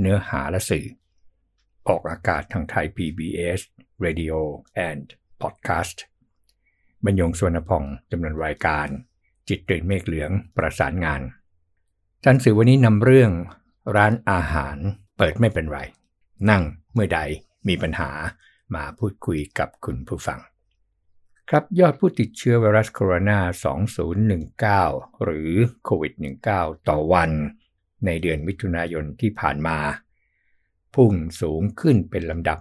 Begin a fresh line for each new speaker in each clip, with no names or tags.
เนื้อหาและสื่อ ออกอากาศทางไทย PBS Radio and Podcast บรรยงสวนพองดำเนินรายการ จิตเตือนเมฆเหลืองประสานงานทันสื่อวันนี้นำเรื่องร้านอาหารเปิดไม่เป็นไร นั่งเมื่อใดมีปัญหามาพูดคุยกับคุณผู้ฟัง ครับยอดผู้ติดเชื้อไวรัสโคโรนา 2019 หรือโควิด -19 ต่อวัน ในเดือนมิถุนายนที่ผ่านมา พุ่งสูงขึ้นเป็นลำดับ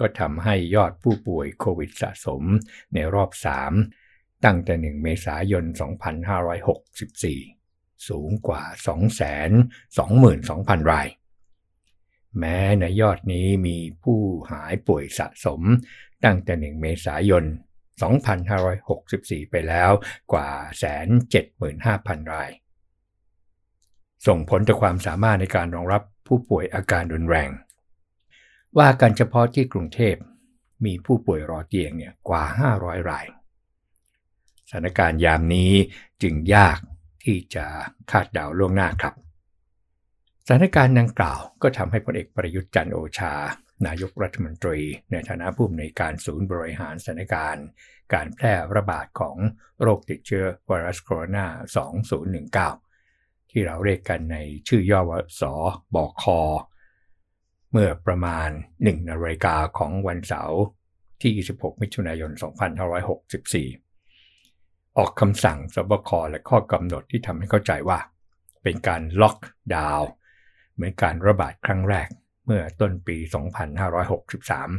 ก็ทำให้ยอดผู้ป่วยโควิดสะสมในรอบ 3 ตั้งแต่ 1 เมษายน 2564 สูงกว่า 222,000 ราย แม้ในยอดนี้มีผู้หายป่วยสะสม ตั้งแต่ 1 เมษายน 2564 ไปแล้วกว่า 175,000 ราย ส่งผลต่อความสามารถในการรองรับผู้ป่วยอาการรุนแรง ว่ากันเฉพาะที่กรุงเทพมีผู้ป่วยรอเตียงเนี่ยกว่า 500 ราย สถานการณ์ยามนี้จึงยากที่จะคาดเดาล่วงหน้าครับ สถานการณ์ดังกล่าวก็ทำให้พลเอกประยุทธ์จันโอชา นายกรัฐมนตรี ในฐานะผู้อำนวยการศูนย์บริหารสถานการณ์ การแพร่ระบาดของโรคติดเชื้อไวรัสโคโรนา 2019 ที่เราเรียกกันในชื่อย่อว่าสบอคอเมื่อประมาณ1นาฬิกาของวันเสาร์ที่ 26 มิถุนายน 2564 ออกคำสั่งสบคและข้อกำหนดที่ทำให้เข้าใจว่า เป็นการล็อกดาวน์เหมือนการระบาดครั้งแรกเมื่อต้นปี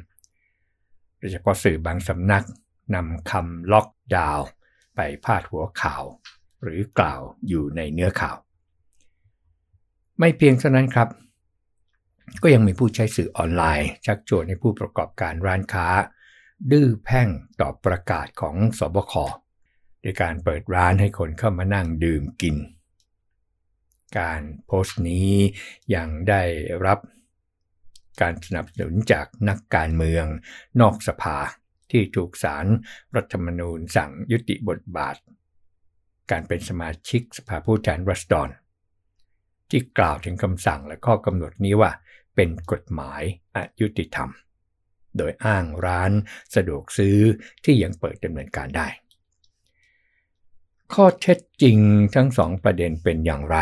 2563 โดยเฉพาะสื่อบางสำนักนำคำล็อกดาวน์ไปพาดหัวข่าว หรือกล่าวอยู่ในเนื้อข่าว ไม่เพียงเท่านั้นครับ ก็ยังมีผู้ใช้สื่อออนไลน์ ชักชวนให้ผู้ประกอบการร้านค้า ดื้อแพ่งต่อประกาศของสบคโดยการเปิดร้านให้คนเข้ามานั่งดื่มกิน การโพสต์นี้ยังได้รับการสนับสนุนจากนักการเมือง นอกสภาที่ถูกสารรัฐธรรมนูญสั่งยุติบทบาท การเป็นสมาชิกสภาผู้แทนรัศดร ที่กล่าวถึงคำสั่งและข้อกำหนดนี้ว่าเป็นกฎหมายอายุติธรรม โดยอ้างร้านสะดวกซื้อที่ยังเปิดดำเนินการได้ ข้อเท็จจริงทั้งสองประเด็นเป็นอย่างไร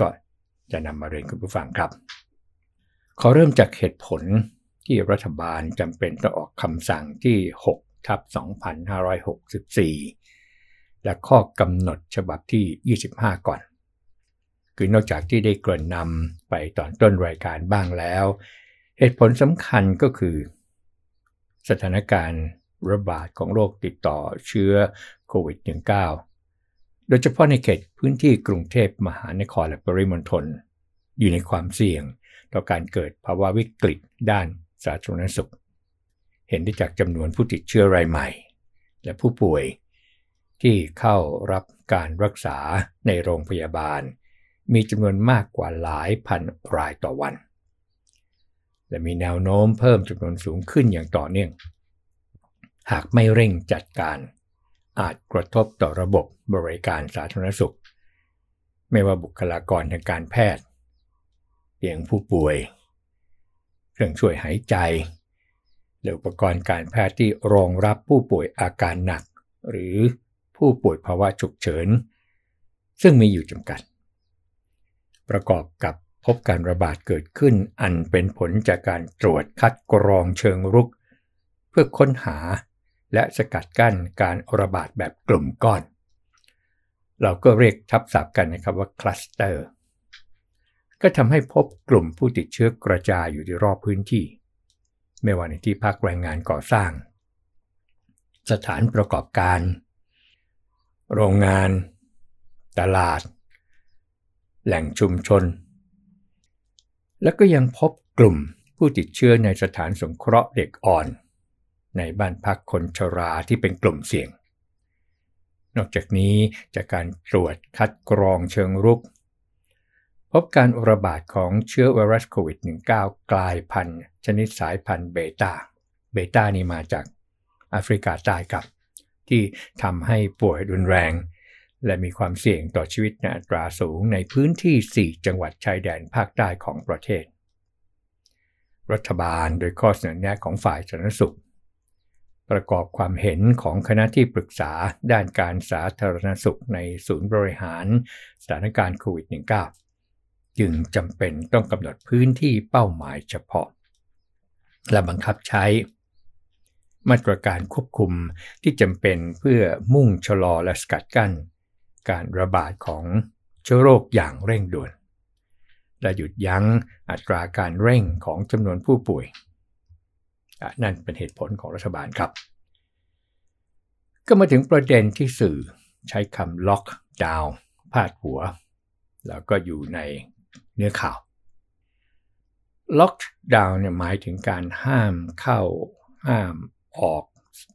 ก็จะนำมาเรียนคุณผู้ฟังครับ ขอเริ่มจากเหตุผลที่รัฐบาลจำเป็นต้องออกคำสั่งที่ 6 ทับ 2564 และข้อกำหนดฉบับที่ 25 ก่อน คือนอกจากที่ได้เกริ่นนำไปตอนต้นรายการบ้างแล้ว เหตุผลสำคัญก็คือ สถานการณ์ระบาดของโรคติดต่อเชื้อโควิด -19 โดยเฉพาะในเขตพื้นที่กรุงเทพมหานครและปริมณฑลอยู่ในความเสี่ยงต่อการเกิดภาวะวิกฤตด้านสาธารณสุข เห็นได้จากจำนวนผู้ติดเชื้อรายใหม่ และผู้ป่วยที่เข้ารับการรักษาในโรงพยาบาล มีจำนวนมากกว่าหลายพันรายต่อวัน และมีแนวโน้มเพิ่มจำนวนสูงขึ้นอย่างต่อเนื่อง หากไม่เร่งจัดการ อาจกระทบต่อระบบบริการสาธารณสุข ไม่ว่าบุคลากรทางการแพทย์เตียงผู้ป่วย เครื่องช่วยหายใจหรืออุปกรณ์การแพทย์ที่รองรับผู้ป่วยอาการหนัก หรือผู้ป่วยภาวะฉุกเฉิน ซึ่งมีอยู่จำกัด ประกอบกับพบการระบาดเกิดขึ้นอันเป็นผลจากการตรวจคัดกรองเชิงรุก เพื่อค้นหาและสกัดกั้นการระบาดแบบกลุ่มก้อน เราก็เรียกทับศัพท์กันนะครับว่าคลัสเตอร์ก็ทำให้พบกลุ่มผู้ติดเชื้อกระจายอยู่ที่รอบพื้นที่ ไม่ว่าในที่พักแรงงานก่อสร้าง สถานประกอบการ โรงงาน ตลาด แหล่งชุมชน แล้วก็ยังพบกลุ่มผู้ติดเชื้อในสถานสงเคราะห์เด็กอ่อน ในบ้านพักคนชราที่เป็นกลุ่มเสี่ยง นอกจากนี้จากการตรวจคัดกรองเชิงรุก พบการระบาดของเชื้อไวรัสโควิด -19 กลายพันธุ์ ชนิดสายพันธุ์เบต้า เบต้านี่มาจากแอฟริกาใต้ครับที่ทำให้ป่วยรุนแรง และมีความเสี่ยงต่อชีวิตในอัตราสูงในพื้นที่ 4 จังหวัดชายแดนภาคใต้ของประเทศ รัฐบาลโดยข้อเสนอแนะของฝ่ายสาธารณสุข ประกอบความเห็นของคณะที่ปรึกษาด้านการสาธารณสุขในศูนย์บริหารสถานการณ์โควิด -19 จึงจำเป็นต้องกำหนดพื้นที่เป้าหมายเฉพาะ และบังคับใช้มาตรการควบคุมที่จำเป็นเพื่อมุ่งชะลอและสกัดกั้น การระบาดของเชื้อโรคอย่างเร่งด่วน และหยุดยั้งอัตราการเร่งของจำนวนผู้ป่วย นั่นเป็นเหตุผลของรัฐบาลครับ ก็มาถึงประเด็นที่สื่อใช้คำล็อกดาวน์พาดหัว แล้วก็อยู่ในเนื้อข่าวล็อกดาวน์เนี่ยหมายถึงการห้ามเข้าห้ามออก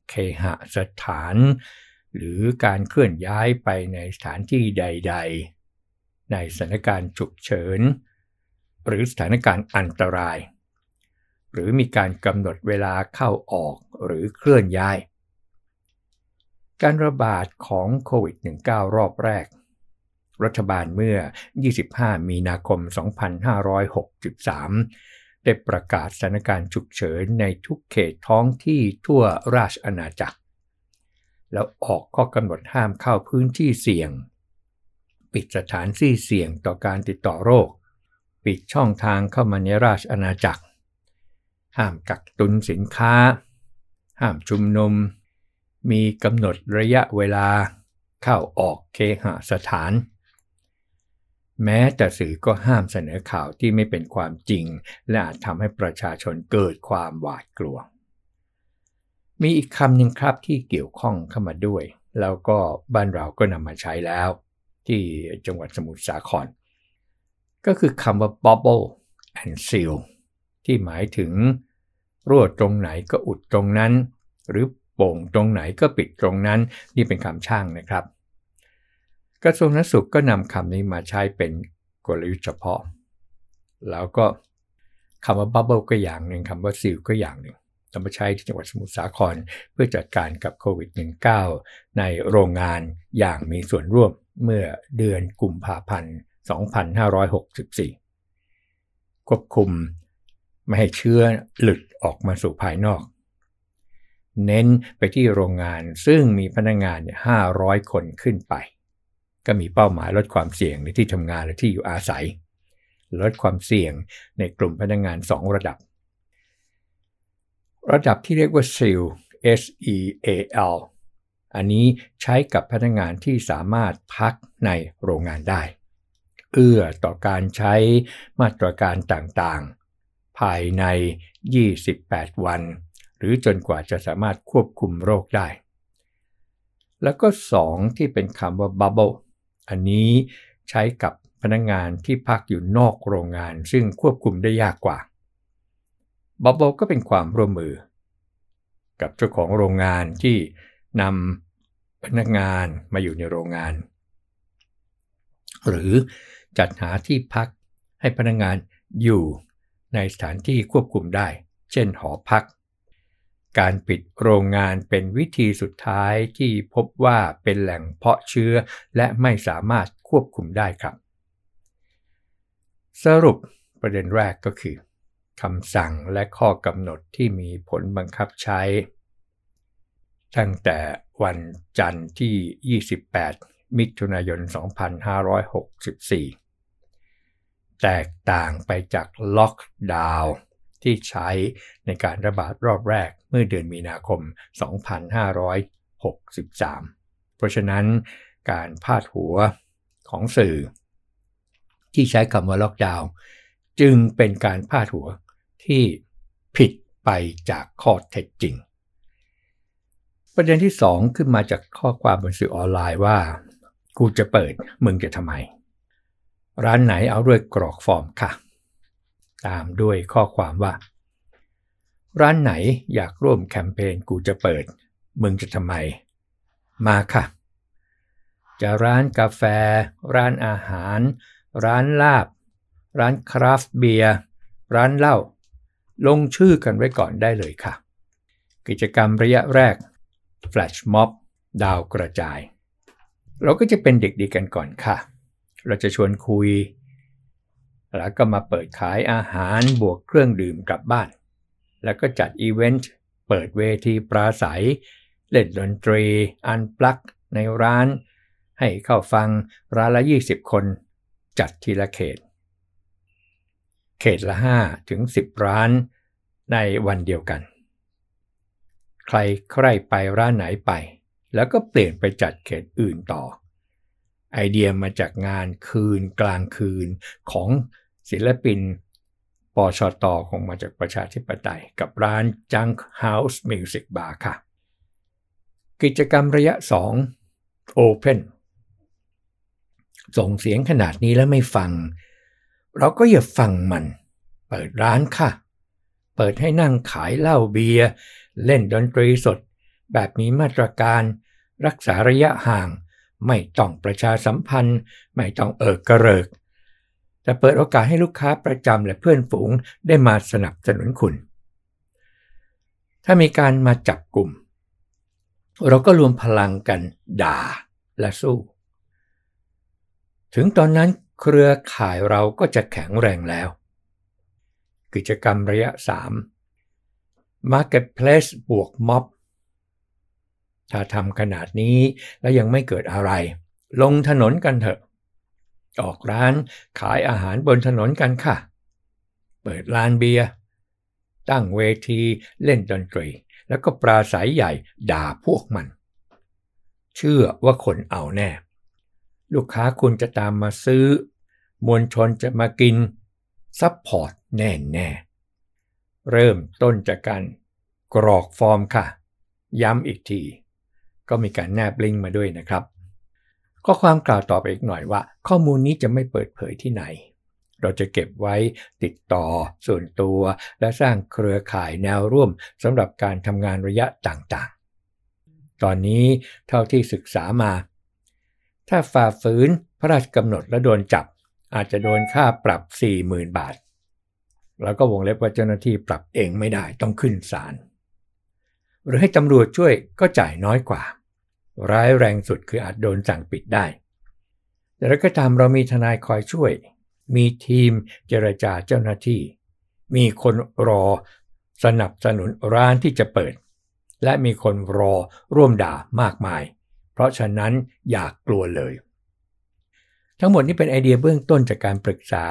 เคหสถาน หรือการเคลื่อนย้ายไปในสถานที่ใด ๆ ในสถานการณ์ฉุกเฉิน หรือสถานการณ์อันตราย หรือมีการกำหนดเวลาเข้าออกหรือเคลื่อนย้าย การระบาดของโควิด -19 รอบแรก รัฐบาลเมื่อ 25 มีนาคม 2563 ได้ประกาศสถานการณ์ฉุกเฉินในทุกเขตท้องที่ทั่วราชอาณาจักร แล้วออกข้อกำหนดห้ามเข้าพื้นที่เสี่ยง ปิดสถานที่เสี่ยงต่อการติดต่อโรค ปิดช่องทางเข้ามาในราชอาณาจักร ห้ามกักตุนสินค้า ห้ามชุมนุม มีกำหนดระยะเวลาเข้าออกเคหสถาน แม้แต่สื่อก็ห้ามเสนอข่าวที่ไม่เป็นความจริง และอาจทำให้ประชาชนเกิดความหวาดกลัว มีอีกคำหนึ่งครับที่เกี่ยวข้องเข้ามาด้วย แล้วก็บ้านเราก็นำมาใช้แล้ว ที่จังหวัดสมุทรสาคร ก็คือคำว่า bubble and seal ที่หมายถึงรั่วตรงไหนก็อุดตรงนั้น หรือโป่งตรงไหนก็ปิดตรงนั้น นี่เป็นคำช่างนะครับ กระทรวงนัสุขก็นำคำนี้มาใช้เป็นกลยุทธ์เฉพาะ แล้วก็คำว่าบับเบิลก็อย่างหนึ่งคำว่าซิลก็อย่างหนึ่ง นำมาใช้ที่จังหวัดสมุทรสาคร เพื่อจัดการกับโควิด -19 ในโรงงานอย่างมีส่วนร่วมเมื่อเดือนกุมภาพันธ์ 2564 ควบคุมไม่ให้เชื้อหลุดออกมาสู่ภายนอก เน้นไปที่โรงงานซึ่งมีพนักงงาน 500 คนขึ้นไป ก็มีเป้าหมายลดความเสี่ยงในที่ทำงานและที่อยู่อาศัย ลดความเสี่ยงในกลุ่มพนักงงาน 2 ระดับ ระดับที่เรียกว่า SEAL S E A L อันนี้ใช้กับพนักงานที่สามารถพักในโรงงานได้ เอื้อต่อการใช้มาตรการต่างๆ ภายใน 28 วัน หรือจนกว่าจะสามารถควบคุมโรคได้ แล้วก็ 2 ที่เป็นคำว่า bubble อันนี้ใช้กับพนักงงานที่พักอยู่นอกโรงงานซึ่งควบคุมได้ยากกว่า บับเบิลก็เป็นความร่วมมือ กับเจ้าของโรงงานที่นำพนักงานมาอยู่ในโรงงาน หรือจัดหาที่พักให้พนักงานอยู่ในสถานที่ควบคุมได้ เช่นหอพัก การปิดโรงงานเป็นวิธีสุดท้ายที่พบว่าเป็นแหล่งเพาะเชื้อและไม่สามารถควบคุมได้ครับ สรุปประเด็นแรกก็คือ คำสั่งและข้อกำหนดที่มีผลบังคับใช้ ตั้งแต่วันจันทร์ที่ 28 มิถุนายน 2564 แตกต่างไปจากล็อกดาวน์ที่ใช้ในการระบาดรอบแรกเมื่อเดือนมีนาคม 2563 เพราะฉะนั้นการพาดหัวของสื่อ ที่ใช้คำว่าล็อกดาวน์จึงเป็นการพาดหัว ที่ผิดไปจากข้อเท็จจริง ประเด็นที่ 2 ขึ้นมาจากข้อความบนสื่อออนไลน์ว่า กูจะเปิดมึงจะทำไม ร้านไหนเอาด้วยกรอกฟอร์มค่ะ ตามด้วยข้อความว่า ร้านไหนอยากร่วมแคมเปญกูจะเปิด มึงจะทำไม มาค่ะ จะร้านกาแฟ ร้านอาหาร ร้านลาบ ร้านคราฟต์เบียร์ร้านเหล้า ลงชื่อกันไว้ก่อนได้เลยค่ะ กิจกรรมระยะแรก Flash Mob ดาวกระจาย เราก็จะเป็นเด็กดีกันก่อนค่ะ เราจะชวนคุย แล้วก็มาเปิดขายอาหารบวกเครื่องดื่มกลับบ้าน แล้วก็จัดอีเวนต์เปิดเวทีปราศัย เล่นดนตรี อันปลักในร้าน ให้เข้าฟังร้านละ 20 คน จัดทีละเขต เขตละ 5 ถึง 10 ร้านในวันเดียวกัน ใครใครไปร้านไหนไป แล้วก็เปลี่ยนไปจัดเขตอื่นต่อ ไอเดียมาจากงานคืนกลางคืนของศิลปินปชตคงมาจากประชาธิปไตยกับร้าน Junk House Music Bar ค่ะ กิจกรรมระยะ 2 Open ส่งเสียงขนาดนี้แล้วไม่ฟัง เราก็อย่าฟังมัน เปิดร้านค่ะ เปิดให้นั่งขายเหล้าเบียร์เล่นดนตรีสด แบบมีมาตรการ รักษาระยะห่าง ไม่ต้องประชาสัมพันธ์ ไม่ต้องเอิกกระเริก แต่เปิดโอกาสให้ลูกค้าประจำและเพื่อนฝูงได้มาสนับสนุนคุณ ถ้ามีการมาจับกลุ่ม เราก็รวมพลังกันด่าและสู้ ถึงตอนนั้น เครือข่ายเราก็จะแข็งแรงแล้ว กิจกรรมระยะ 3 Marketplace บวกม็อบถ้าทำขนาดนี้แล้วยังไม่เกิดอะไร ลงถนนกันเถอะ ออกร้านขายอาหารบนถนนกันค่ะ เปิดร้านเบียร์ตั้งเวทีเล่นดนตรี แล้วก็ปราศรัยใหญ่ด่าพวกมัน เชื่อว่าคนเอาแน่ ลูกค้าคุณจะตามมาซื้อ มวลชนจะมากิน support แน่แน่เริ่มต้นจากการกรอกฟอร์มค่ะ ย้ำอีกที ก็มีการแนบลิงก์มาด้วยนะครับ ข้อความกล่าวต่อไปอีกหน่อยว่า ข้อมูลนี้จะไม่เปิดเผยที่ไหน เราจะเก็บไว้ติดต่อส่วนตัว และสร้างเครือข่ายแนวร่วมสำหรับการทำงานระยะต่างๆ ตอนนี้เท่าที่ศึกษามา ถ้าฝ่าฝืนพระราชกำหนดและโดนจับ อาจจะโดนค่าปรับ 40,000 บาท แล้วก็วงเล็บว่าเจ้าหน้าที่ปรับเองไม่ได้ต้องขึ้นศาลหรือให้ตำรวจช่วยก็จ่ายน้อยกว่า ร้ายแรงสุดคืออาจโดนสั่งปิดได้ แต่แล้วก็ตามเรามีทนายคอยช่วย มีทีมเจรจาเจ้าหน้าที่ มีคนรอสนับสนุนร้านที่จะเปิด และมีคนรอร่วมด่ามากมาย เพราะฉะนั้นอย่ากกลัวเลย ทั้งหมดนี้เป็นไอเดียเบื้องต้นจากการปรึกษา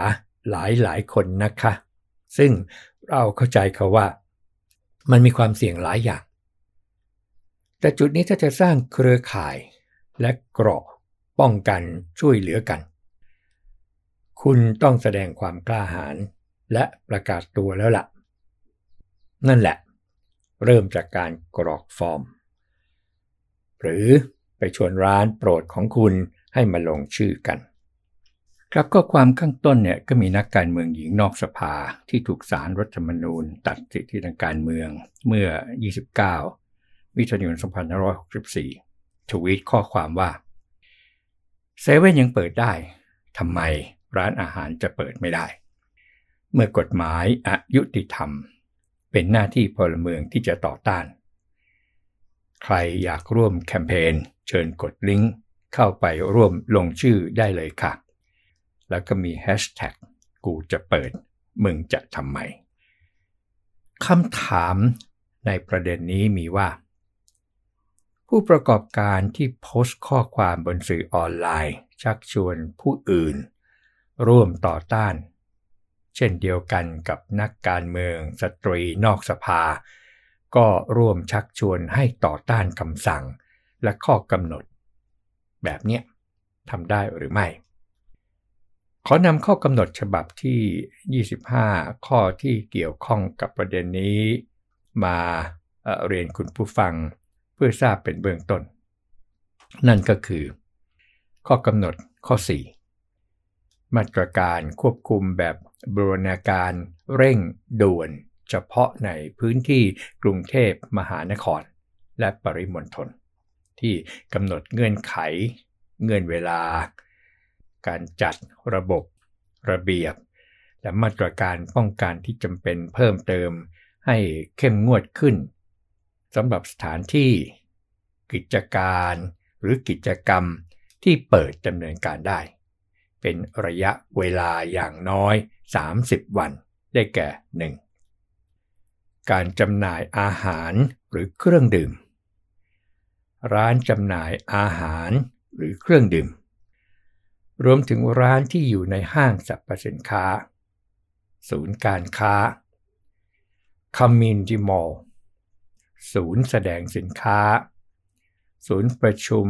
หลายหลายคนนะคะ ซึ่งเราเข้าใจเขาว่า มันมีความเสี่ยงหลายอย่าง แต่จุดนี้ถ้าจะสร้างเครือข่ายและเกราะป้องกันช่วยเหลือกัน คุณต้องแสดงความกล้าหาญและประกาศตัวแล้วละ่ะ นั่นแหละ เริ่มจากการกรอกฟอร์ม หรือ ไปชวนร้านโปรดของคุณให้มาลงชื่อกัน ครับก็ความข้างต้นเนี่ยก็มีนักการเมืองหญิงนอกสภาที่ถูกสารรัฐธรรมนูญ ตัดสิทธิทางการเมืองเมื่อ 29มิถุนายน2564 ทวีตข้อความว่าเซเว่นยังเปิดได้ทำไมร้านอาหารจะเปิดไม่ได้ เมื่อกฎหมายอายุติธรรม เป็นหน้าที่พลเมืองที่จะต่อต้าน ใครอยากร่วมแคมเปญ เชิญกดลิงก์เข้าไปร่วมลงชื่อได้เลยค่ะ แล้วก็มีแฮชแท็กกูจะเปิด มึงจะทำไมคำถามในประเด็นนี้มีว่า ผู้ประกอบการที่โพสต์ข้อความบนสื่อออนไลน์ ชักชวนผู้อื่น ร่วมต่อต้าน เช่นเดียวกันกับนักการเมืองสตรีนอกสภา ก็ร่วมชักชวนให้ต่อต้านคำสั่ง และข้อกำหนด แบบนี้ทำได้หรือไม่ ขอนำข้อกำหนดฉบับที่ 25 ข้อที่เกี่ยวข้องกับประเด็นนี้ มาเรียนคุณผู้ฟังเพื่อทราบเป็นเบื้องต้น นั่นก็คือ ข้อกำหนดข้อ 4 มาตรการควบคุมแบบบรณาการเร่งด่วนเฉพาะในพื้นที่กรุงเทพมหานคร และปริมณฑล ที่กำหนดเงื่อนไข เงื่อนเวลา การจัดระบบ ระเบียบ และมาตรการป้องกันที่จำเป็นเพิ่มเติมให้เข้มงวดขึ้นสำหรับสถานที่ กิจการหรือกิจกรรมที่เปิดดำเนินการได้ เป็นระยะเวลาอย่างน้อย 30 วัน ได้แก่ 1. การจำหน่ายอาหารหรือเครื่องดื่ม ร้านจำหน่ายอาหารหรือเครื่องดื่ม รวมถึงร้านที่อยู่ในห้างสรรพสินค้า ศูนย์การค้า Community Mall ศูนย์แสดงสินค้า ศูนย์ประชุม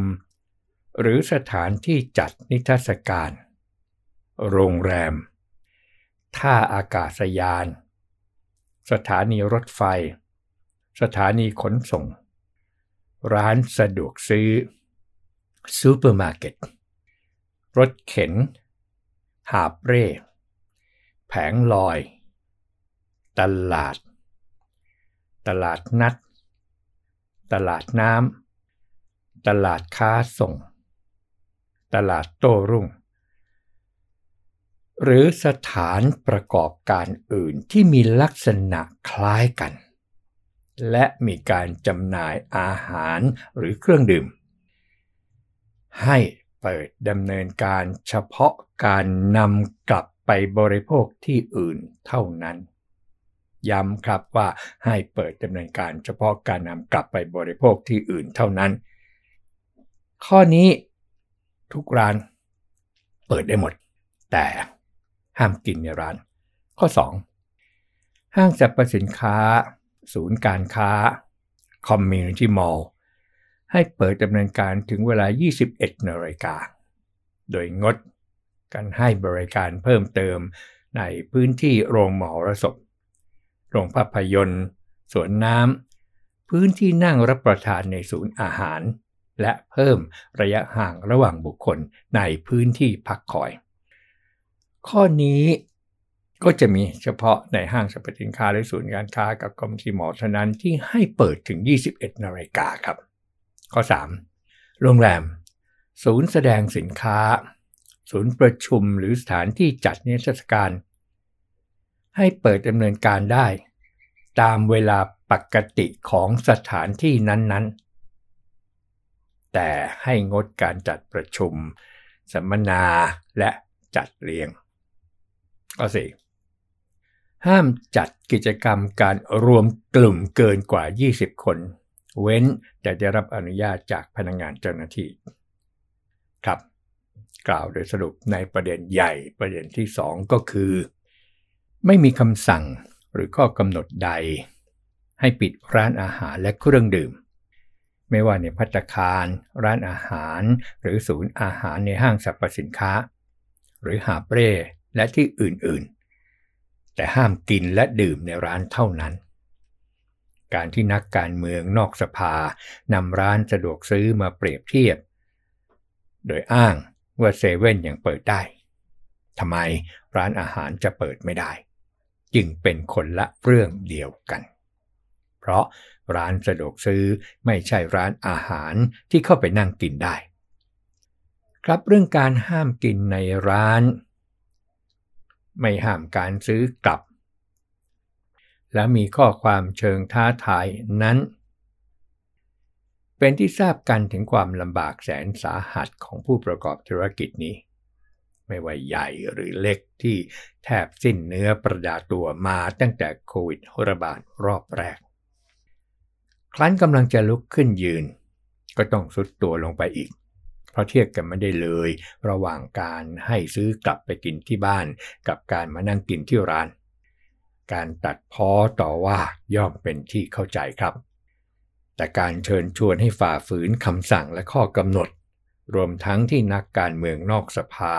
หรือสถานที่จัดนิทรรศการ โรงแรม ท่าอากาศยาน สถานีรถไฟ สถานีขนส่ง ร้านสะดวกซื้อซูเปอร์มาร์เก็ต รถเข็น หาบเร่ แผงลอย ตลาด ตลาดนัด ตลาดน้ำ ตลาดค้าส่ง ตลาดโต้รุ่ง หรือสถานประกอบการอื่นที่มีลักษณะคล้ายกัน และมีการจำหน่ายอาหารหรือเครื่องดื่ม ให้เปิดดำเนินการเฉพาะการนำกลับไปบริโภคที่อื่นเท่านั้น ย้ำครับว่าให้เปิดดำเนินการเฉพาะการนำกลับไปบริโภคที่อื่นเท่านั้น ข้อนี้ทุกร้านเปิดได้หมด แต่ห้ามกินในร้าน ข้อ 2. ห้างสรรพสินค้า ศูนย์การค้า Community Mall ให้เปิดดำเนินการถึงเวลา 21 นาฬิกา โดยงดการให้บริการเพิ่มเติมในพื้นที่โรงหมอรสพ โรงภาพยนตร์ สวนน้ำ พื้นที่นั่งรับประทานในศูนย์อาหาร และเพิ่มระยะห่างระหว่างบุคคลในพื้นที่พักคอย ข้อนี้ ก็จะมีเฉพาะในห้างสรรพสินค้าหรือศูนย์การค้ากับกรมทีมอเท่านั้นที่ให้เปิดถึง 21 นาฬิกาครับ ข้อ 3. โรงแรม ศูนย์แสดงสินค้า ศูนย์ประชุมหรือสถานที่จัดนิทรรศการ ให้เปิดดำเนินการได้ ตามเวลาปกติของสถานที่นั้นๆ แต่ให้งดการจัดประชุม สัมมนาและจัดเลี้ยงข้อสี่ ห้ามจัดกิจกรรมการรวมกลุ่มเกินกว่า 20 คน เว้นแต่ได้รับอนุญาตจากพนักงงานเจ้าหน้าที่ ครับ กล่าวโดยสรุปในประเด็นใหญ่ประเด็นที่ 2 ก็คือ ไม่มีคำสั่งหรือข้อกำหนดใด ให้ปิดร้านอาหารและเครื่องดื่ม ไม่ว่าในพัตคาร ร้านอาหาร หรือศูนย์อาหารในห้างสรรพสินค้า หรือหาเปร่และที่อื่นๆ แต่ห้ามกินและดื่มในร้านเท่านั้น การที่นักการเมืองนอกสภานำร้านสะดวกซื้อมาเปรียบเทียบ โดยอ้างว่าเซเว่นยังเปิดได้ทำไมร้านอาหารจะเปิดไม่ได้ จึงเป็นคนละเรื่องเดียวกัน เพราะร้านสะดวกซื้อไม่ใช่ร้านอาหารที่เข้าไปนั่งกินได้ ครับเรื่องการห้ามกินในร้าน ไม่ห้ามการซื้อกลับ และมีข้อความเชิงท้าทายนั้น เป็นที่ทราบกันถึงความลำบากแสนสาหัสของผู้ประกอบธุรกิจนี้ ไม่ว่าใหญ่หรือเล็กที่แทบสิ้นเนื้อประดาตัวมาตั้งแต่โควิดระบาดรอบแรก ครั้นกำลังจะลุกขึ้นยืน ก็ต้องสุดตัวลงไปอีก เพราะเทียบกันไม่ได้เลย ระหว่างการให้ซื้อกลับไปกินที่บ้าน กับการมานั่งกินที่ร้าน การตัดพ้อต่อว่าย่อมเป็นที่เข้าใจครับ แต่การเชิญชวนให้ฝ่าฝืนคำสั่งและข้อกำหนด รวมทั้งที่นักการเมืองนอกสภา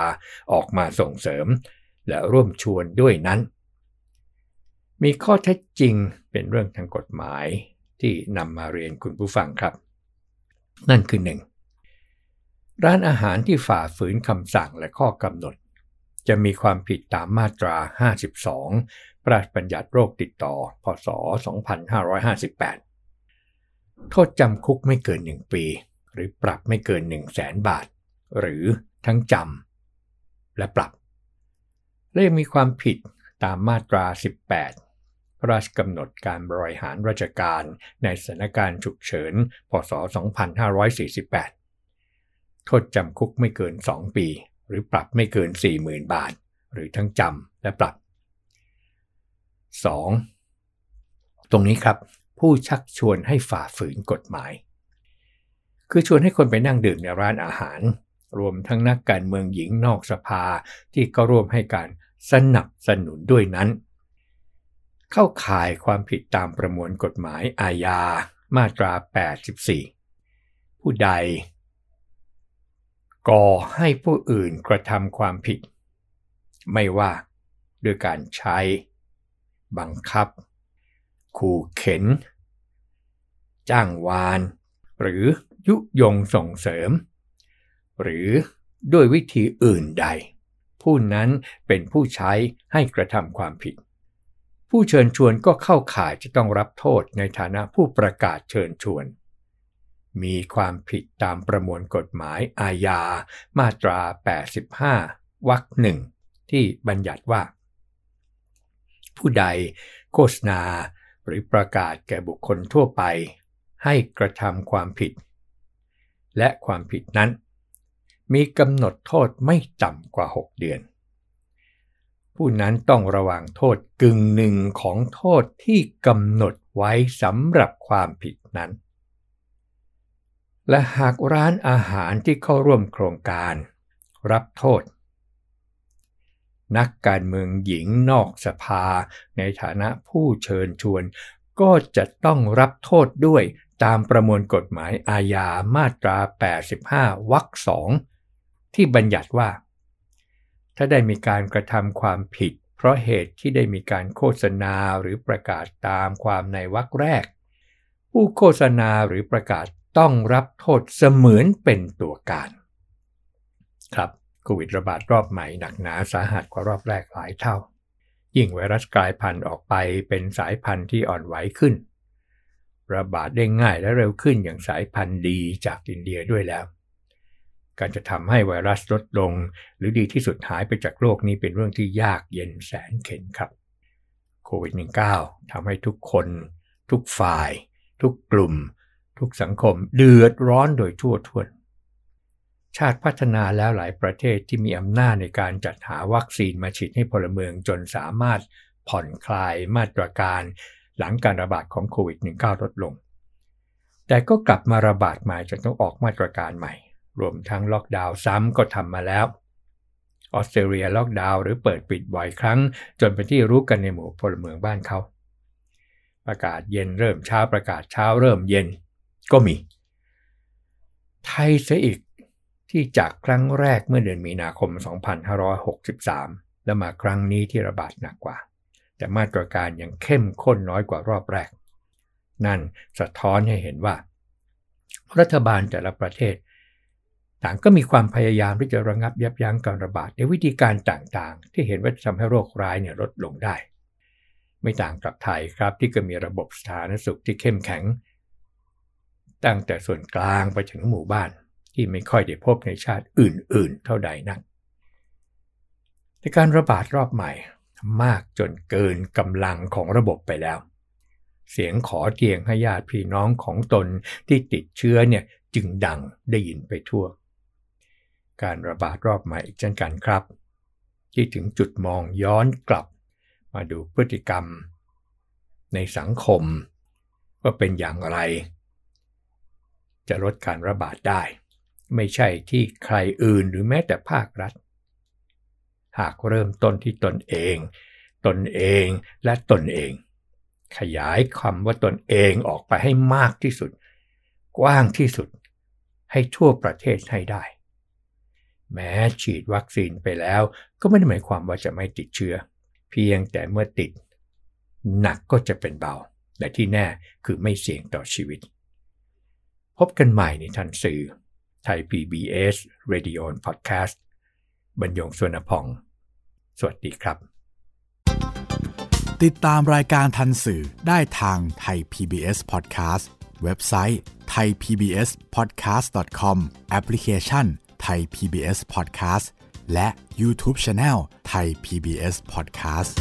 ออกมาส่งเสริม และร่วมชวนด้วยนั้น มีข้อเท็จจริงเป็นเรื่องทางกฎหมายที่นำมาเรียนคุณผู้ฟังครับ นั่นคือหนึ่ง ร้านอาหารที่ฝ่าฝืนคำสั่งและข้อกำหนด จะมีความผิดตามมาตรา 52 พระราชบัญญัติโรคติดต่อ พศ 2558 โทษจำคุกไม่เกิน 1 ปี หรือปรับไม่เกิน 1 0 0 0 0แสนบาท หรือทั้งจำและปรับ และยังมีความผิดตามมาตรา 18พระราชกำหนดการบริหารราชการในสถานการณ์ฉุกเฉิน พศ 2548 โทษจำคุกไม่เกิน 2 ปี หรือปรับไม่เกิน 40,000 บาท หรือทั้งจำและปรับ 2. ตรงนี้ครับ ผู้ชักชวนให้ฝ่าฝืนกฎหมาย คือชวนให้คนไปนั่งดื่มในร้านอาหาร รวมทั้งนักการเมืองหญิงนอกสภาที่ก็ร่วมให้การสนับสนุนด้วยนั้น เข้าข่ายความผิดตามประมวลกฎหมายอาญามาตรา 84 ผู้ใด ก่อให้ผู้อื่นกระทำความผิด ไม่ว่าด้วยการใช้ บังคับ ขู่เข็น จ้างวาน หรือยุยงส่งเสริม หรือด้วยวิธีอื่นใด ผู้นั้นเป็นผู้ใช้ให้กระทำความผิด ผู้เชิญชวนก็เข้าข่ายจะต้องรับโทษในฐานะผู้ประกาศเชิญชวน มีความผิดตามประมวลกฎหมายอาญา มาตรา 85 วรรคหนึ่งที่บัญญัติว่า ผู้ใดโฆษณาหรือประกาศแก่บุคคลทั่วไป ให้กระทำความผิด และความผิดนั้น มีกำหนดโทษไม่ต่ำกว่า 6 เดือน ผู้นั้นต้องระวังโทษกึ่งหนึ่งของโทษที่กำหนดไว้สำหรับความผิดนั้น และหากร้านอาหารที่เข้าร่วมโครงการ รับโทษ นักการเมืองหญิงนอกสภาในฐานะผู้เชิญชวน ก็จะต้องรับโทษด้วยตามประมวลกฎหมายอาญามาตรา 85 วรรคสองที่บัญญัติว่า ถ้าได้มีการกระทำความผิด เพราะเหตุที่ได้มีการโฆษณาหรือประกาศตามความในวรรคแรก ผู้โฆษณาหรือประกาศ ต้องรับโทษเสมือนเป็นตัวการ ครับโควิดระบาดรอบใหม่หนักหนาสาหัสกว่ารอบแรกหลายเท่า ยิ่งไวรัสกลายพันธุ์ออกไปเป็นสายพันธุ์ที่อ่อนไหวขึ้น ระบาดได้ง่ายและเร็วขึ้นอย่างสายพันธุ์ดีจากอินเดียด้วยแล้ว การจะทำให้ไวรัสลดลง หรือดีที่สุดหายไปจากโลกนี้เป็นเรื่องที่ยากเย็นแสนเข็ญครับโควิด -19 ทำให้ทุกคน ทุกฝ่าย ทุกกลุ่ม ทุกสังคมเดือดร้อนโดยทั่วทวนชาติพัฒนาแล้วหลายประเทศที่มีอำนาจในการจัดหาวัคซีนมาฉีดให้พลเมืองจนสามารถผ่อนคลายมาตรการหลังการระบาดของโควิด -19 ลดลง แต่ก็กลับมาระบาดใหม่จนต้องออกมาตรการใหม่ รวมทั้งล็อกดาวน์ซ้ำก็ทำมาแล้ว ออสเตรเลียล็อกดาวน์หรือเปิดปิดบ่อยครั้ง จนเป็นที่รู้กันในหมู่พลเมืองบ้านเขา ประกาศเย็นเริ่มเช้าประกาศเช้าเริ่มเย็น ก็มี ไทยเสียอีกที่จากครั้งแรกเมื่อเดือนมีนาคม 2563 แล้วมาครั้งนี้ที่ระบาดหนักกว่า แต่มาตรการยังเข้มข้นน้อยกว่ารอบแรก นั่นสะท้อนให้เห็นว่า รัฐบาลแต่ละประเทศ ต่างก็มีความพยายามที่จะระงับยับยั้งการระบาดในวิธีการต่างๆ ที่เห็นว่าจะทำให้โรคร้ายเนี่ยลดลงได้ ไม่ต่างกับไทยครับที่ก็มีระบบสาธารณสุขที่เข้มแข็ง ตั้งแต่ส่วนกลางไปจนถึงหมู่บ้านที่ไม่ค่อยได้พบในชาติอื่นๆ เท่าใดนัก ในการระบาดรอบใหม่มากจนเกินกำลังของระบบไปแล้ว เสียงขอเตียงให้ญาติพี่น้องของตนที่ติดเชื้อเนี่ยจึงดังได้ยินไปทั่ว การระบาดรอบใหม่อีกเช่นกันครับ ที่ถึงจุดมองย้อนกลับ มาดูพฤติกรรม ในสังคม ว่าเป็นอย่างไร จะลดการระบาดได้ ไม่ใช่ที่ใครอื่นหรือแม้แต่ภาครัฐ หากเริ่มต้นที่ตนเอง ตนเองและตนเอง ขยายคำว่าตนเองออกไปให้มากที่สุด กว้างที่สุด ให้ทั่วประเทศให้ได้ แม้ฉีดวัคซีนไปแล้วก็ไม่ได้หมายความว่าจะไม่ติดเชื้อ เพียงแต่เมื่อติด หนักก็จะเป็นเบาและที่แน่คือไม่เสี่ยงต่อชีวิต พบกันใหม่ในทันสื่อไทย PBS Radio Podcast บรรยงสวนพอง สวัสดีครับ
ติดตามรายการทันสื่อได้ทางไทย PBS Podcast เว็บไซต์ thaipbspodcast.com แอปพลิเคชัน Thai PBS Podcast และ YouTube Channel Thai PBS Podcast